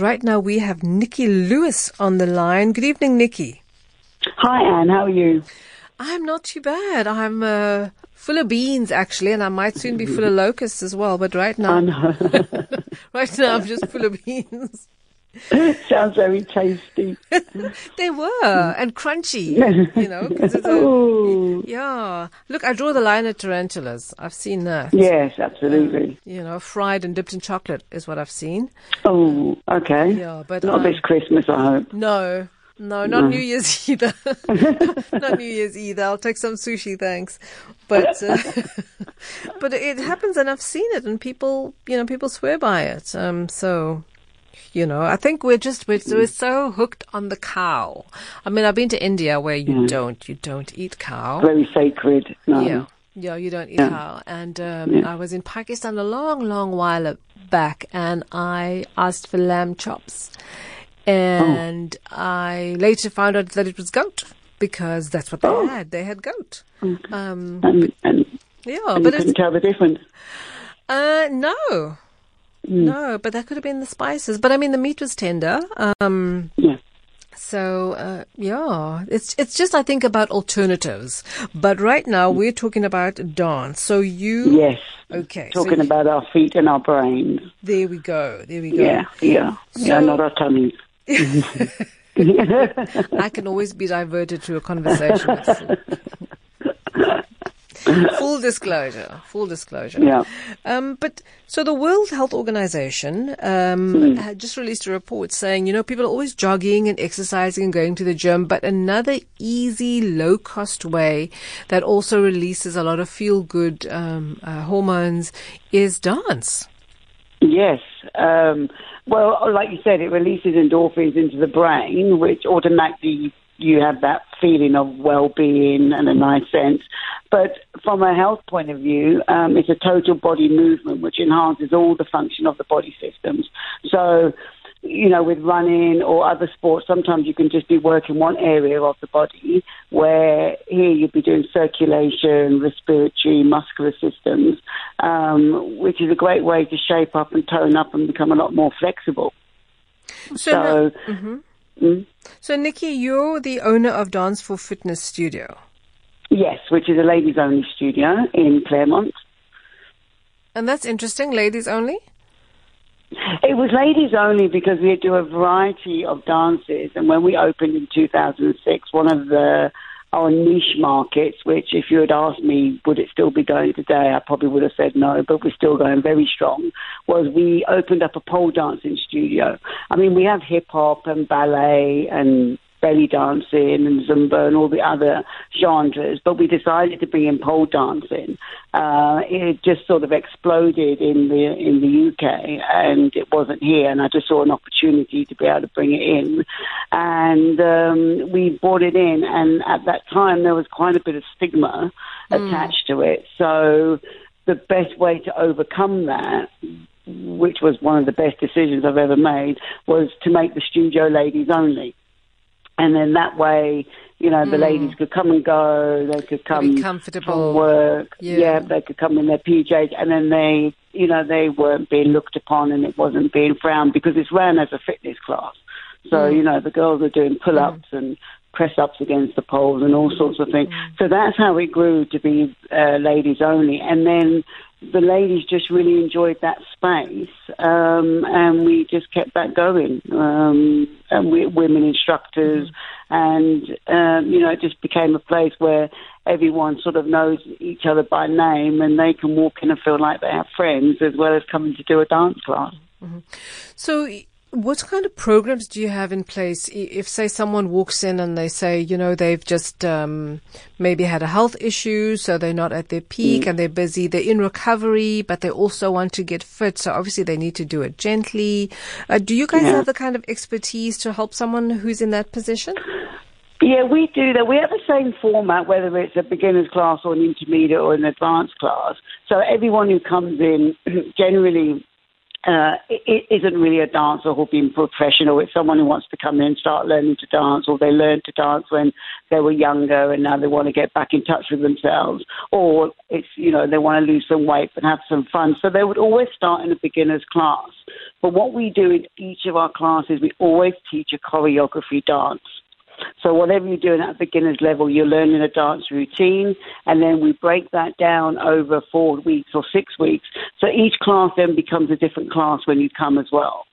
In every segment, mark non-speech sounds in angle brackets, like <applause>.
right now we have Nikki Lewis on the line. Good evening, Nikki. Hi, Anne. How are you? I'm not too bad. I'm uh, full of beans actually, and I might soon be full of locusts as well. But right now, <laughs> right now I'm just full of beans. <laughs> Sounds very tasty. <laughs> they were and crunchy, <laughs> you know. A, yeah. Look, I draw the line at tarantulas. I've seen that. Yes, absolutely. Um, you know, fried and dipped in chocolate is what I've seen. Oh, okay. Yeah, but not I, this Christmas, I hope. No, no, not no. New Year's either. not New Year's either. I'll take some sushi, thanks. But uh, but it happens, and I've seen it, and people, you know, people swear by it. Um, so you know, I think we're just we're, we're so hooked on the cow. I mean, I've been to India where you don't you don't eat cow. Very sacred. No. Yeah, yeah, you don't eat yeah. cow. And um, yeah. I was in Pakistan a long, long while back, and I asked for lamb chops, and oh. I later found out that it was goat because that's what they oh. had. They had goat. Okay. Um, and, and, yeah, and but you couldn't tell the difference. Uh, no, Mm. No, but that could have been the spices. But I mean, the meat was tender. Um, yeah. So uh, yeah, it's it's just I think about alternatives. But right now we're talking about dance. So you yes, okay, talking so about our feet and our brains. There we go. There we go. Yeah, yeah, so, yeah. Not our tummies. <laughs> <laughs> I can always be diverted to a conversation. <laughs> <laughs> full disclosure. Full disclosure. Yeah. Um, but so the World Health Organization um, mm. had just released a report saying, you know, people are always jogging and exercising and going to the gym, but another easy, low cost way that also releases a lot of feel good um, uh, hormones is dance. Yes. Um, well, like you said, it releases endorphins into the brain, which automatically you have that feeling of well-being and a nice sense. But from a health point of view, um, it's a total body movement which enhances all the function of the body systems. So, you know, with running or other sports, sometimes you can just be working one area of the body, where here you'd be doing circulation, respiratory, muscular systems, um, which is a great way to shape up and tone up and become a lot more flexible. So, so mm-hmm. Mm. So, Nikki, you're the owner of Dance for Fitness Studio. Yes, which is a ladies only studio in Claremont. And that's interesting, ladies only? It was ladies only because we do a variety of dances. And when we opened in 2006, one of the our niche markets, which if you had asked me, would it still be going today, I probably would have said no, but we're still going very strong, was we opened up a pole dancing studio. I mean, we have hip hop and ballet and belly dancing and Zumba and all the other genres, but we decided to bring in pole dancing. Uh, it just sort of exploded in the in the UK, and it wasn't here. And I just saw an opportunity to be able to bring it in, and um, we brought it in. And at that time, there was quite a bit of stigma mm. attached to it. So the best way to overcome that which was one of the best decisions I've ever made, was to make the studio ladies only and then that way, you know, the mm. ladies could come and go. They could come comfortable from work. Yeah. yeah, they could come in their PJs, and then they, you know, they weren't being looked upon, and it wasn't being frowned because it's ran as a fitness class. So mm. you know, the girls are doing pull-ups mm. and press ups against the poles and all sorts of things. Mm. So that's how it grew to be uh, ladies only. And then the ladies just really enjoyed that space, um, and we just kept that going. Um, and we, women instructors, and um, you know, it just became a place where everyone sort of knows each other by name, and they can walk in and feel like they have friends, as well as coming to do a dance class. Mm-hmm. So what kind of programs do you have in place if, say, someone walks in and they say, you know, they've just um, maybe had a health issue, so they're not at their peak mm. and they're busy, they're in recovery, but they also want to get fit, so obviously they need to do it gently. Uh, do you guys yeah. have the kind of expertise to help someone who's in that position? Yeah, we do that. We have the same format, whether it's a beginner's class or an intermediate or an advanced class. So everyone who comes in <clears throat> generally uh, it isn't really a dancer who's been professional. It's someone who wants to come in and start learning to dance, or they learned to dance when they were younger and now they want to get back in touch with themselves, or it's you know they want to lose some weight but have some fun. So they would always start in a beginner's class. But what we do in each of our classes, we always teach a choreography dance. So whatever you're doing at beginner's level, you're learning a dance routine, and then we break that down over four weeks or six weeks. So each class then becomes a different class when you come as well.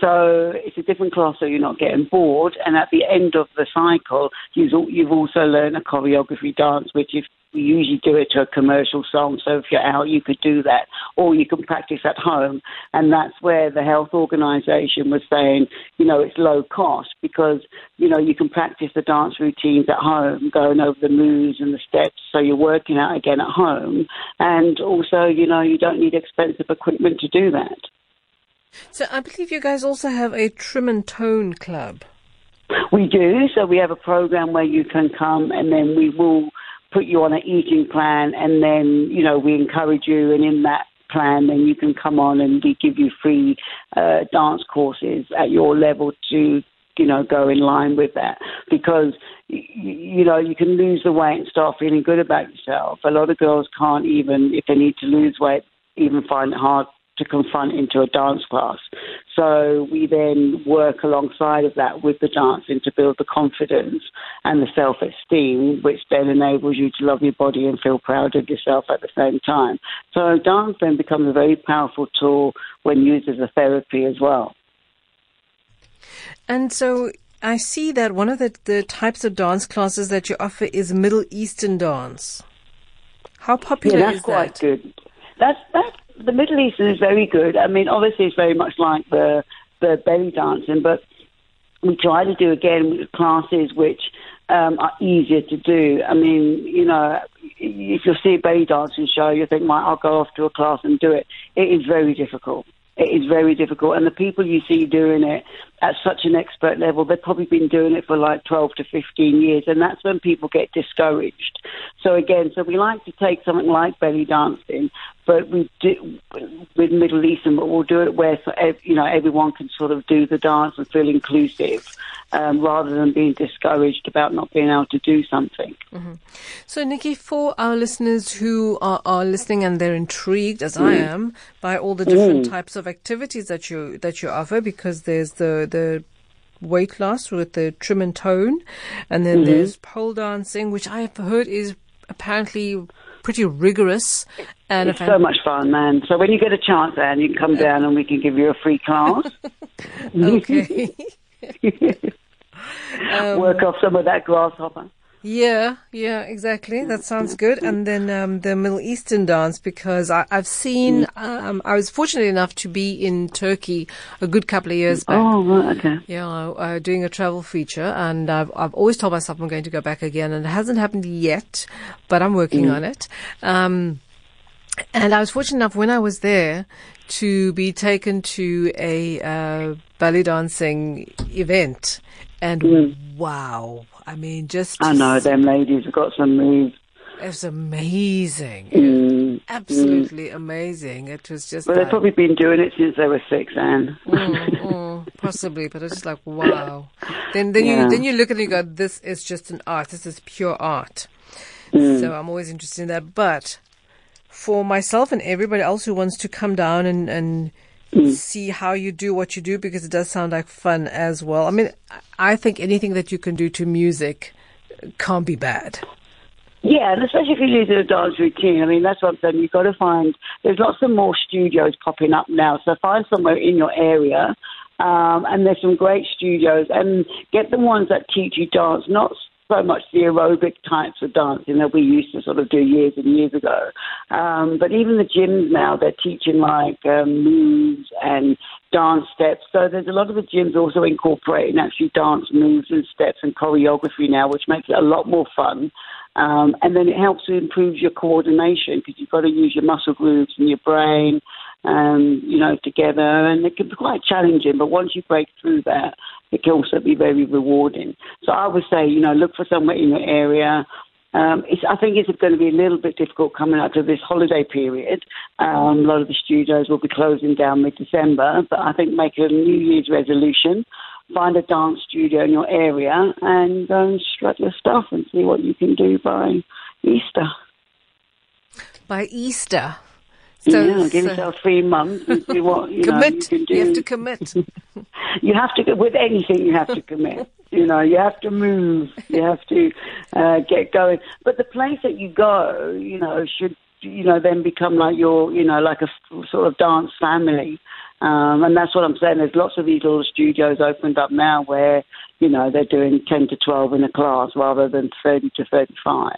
So it's a different class, so you're not getting bored. And at the end of the cycle, you've also learned a choreography dance, which if we usually do it to a commercial song. So if you're out, you could do that, or you can practice at home. And that's where the health organization was saying, you know, it's low cost because, you know, you can practice the dance routines at home, going over the moves and the steps. So you're working out again at home. And also, you know, you don't need expensive equipment to do that. So I believe you guys also have a trim and tone club. We do. So we have a program where you can come and then we will put you on an eating plan and then, you know, we encourage you and in that plan then you can come on and we give you free uh, dance courses at your level to you know go in line with that. Because you know you can lose the weight and start feeling good about yourself. A lot of girls can't even if they need to lose weight even find it hard to confront into a dance class. So we then work alongside of that with the dancing to build the confidence and the self-esteem, which then enables you to love your body and feel proud of yourself at the same time. So dance then becomes a very powerful tool when used as a therapy as well. And so I see that one of the, the types of dance classes that you offer is Middle Eastern dance. How popular yeah, that's is quite good. That's that's the Middle Eastern is very good. I mean, obviously, it's very much like the the belly dancing, but we try to do again classes which um, are easier to do. I mean, you know, if you see a belly dancing show, you think, "Right, I'll go off to a class and do it." It is very difficult. It is very difficult, and the people you see doing it at such an expert level, they've probably been doing it for like 12 to 15 years, and that's when people get discouraged. So again, so we like to take something like belly dancing, but we do with Middle Eastern, but we'll do it where you know everyone can sort of do the dance and feel inclusive, um, rather than being discouraged about not being able to do something. Mm-hmm. So, Nikki, for our listeners who are, are listening and they're intrigued, as mm. I am, by all the different mm. types of activities that you that you offer, because there's the the weight loss with the trim and tone, and then mm-hmm. there's pole dancing, which I have heard is apparently pretty rigorous. And it's so much fun, man. So when you get a chance, Anne, you can come down and we can give you a free class. <laughs> okay. um, <laughs> <laughs> Work off some of that grasshopper. Yeah, yeah, exactly. That sounds good. And then um, the Middle Eastern dance, because I, have seen, um, I was fortunate enough to be in Turkey a good couple of years back. Oh, right, okay. Yeah, uh, doing a travel feature, and I've I've always told myself I'm going to go back again, and it hasn't happened yet, but I'm working mm. on it. Um, and I was fortunate enough when I was there to be taken to a uh, belly dancing event, and mm. wow I mean, just. I know, them ladies have got some moves. It was amazing. Mm, Absolutely mm. amazing. It was just. Well, like, they've probably been doing it since they were six, Anne. mm, mm, possibly, but it's just like wow. Then, then yeah. you then you look at it and you go, "This is just an art. This is pure art." Mm. So I'm always interested in that. But for myself and everybody else who wants to come down and and mm. see how you do what you do because it does sound like fun as well. I mean, I think anything that you can do to music can't be bad. Yeah, and especially if you're using a dance routine. I mean, that's what I'm saying. You've got to find, there's lots of more studios popping up now. So find somewhere in your area. Um, and there's some great studios and get the ones that teach you dance, not so much the aerobic types of dancing that we used to sort of do years and years ago. Um, but even the gyms now, they're teaching like um, moves and dance steps. So there's a lot of the gyms also incorporating actually dance moves and steps and choreography now, which makes it a lot more fun. Um, and then it helps to improve your coordination because you've got to use your muscle groups and your brain, um, you know, together. And it can be quite challenging, but once you break through that, it can also be very rewarding. So I would say, you know, look for somewhere in your area. Um, I think it's going to be a little bit difficult coming out of this holiday period. Um, a lot of the studios will be closing down mid-December, but I think make a New Year's resolution, find a dance studio in your area, and um, strut your stuff and see what you can do by Easter. By Easter. So, yeah, give so yourself three months and see what you commit. know you can do. <laughs> <laughs> You have to commit. you have to with anything. You have to commit. <laughs> you know, you have to move. You have to uh, get going. But the place that you go, you know, should you know then become like your, you know, like a sort of dance family. Um, and that's what I'm saying. There's lots of these little studios opened up now where, you know, they're doing 10 to 12 in a class rather than 30 to 35.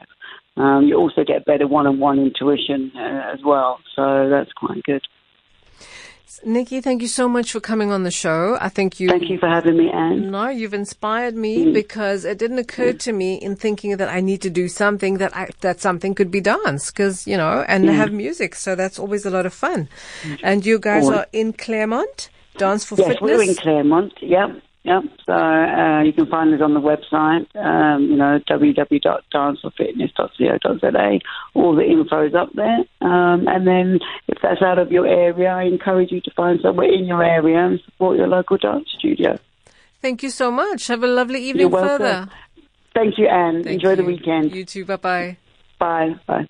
Um, you also get better one-on-one intuition uh, as well, so that's quite good. Nikki, thank you so much for coming on the show. I think you. Thank you for having me, Anne. No, you've inspired me mm. because it didn't occur to me in thinking that I need to do something that I, that something could be dance because you know and mm. have music. So that's always a lot of fun. And you guys are in Claremont, Dance for yes, Fitness. Yes, we're in Claremont. Yep. Yep. So uh, you can find us on the website, um, you know, www.danceforfitness.co.za. All the info is up there. Um, and then if that's out of your area, I encourage you to find somewhere in your area and support your local dance studio. Thank you so much. Have a lovely evening You're further. Thank you, Anne. Thank Enjoy you. the weekend. You too. Bye-bye. Bye. Bye.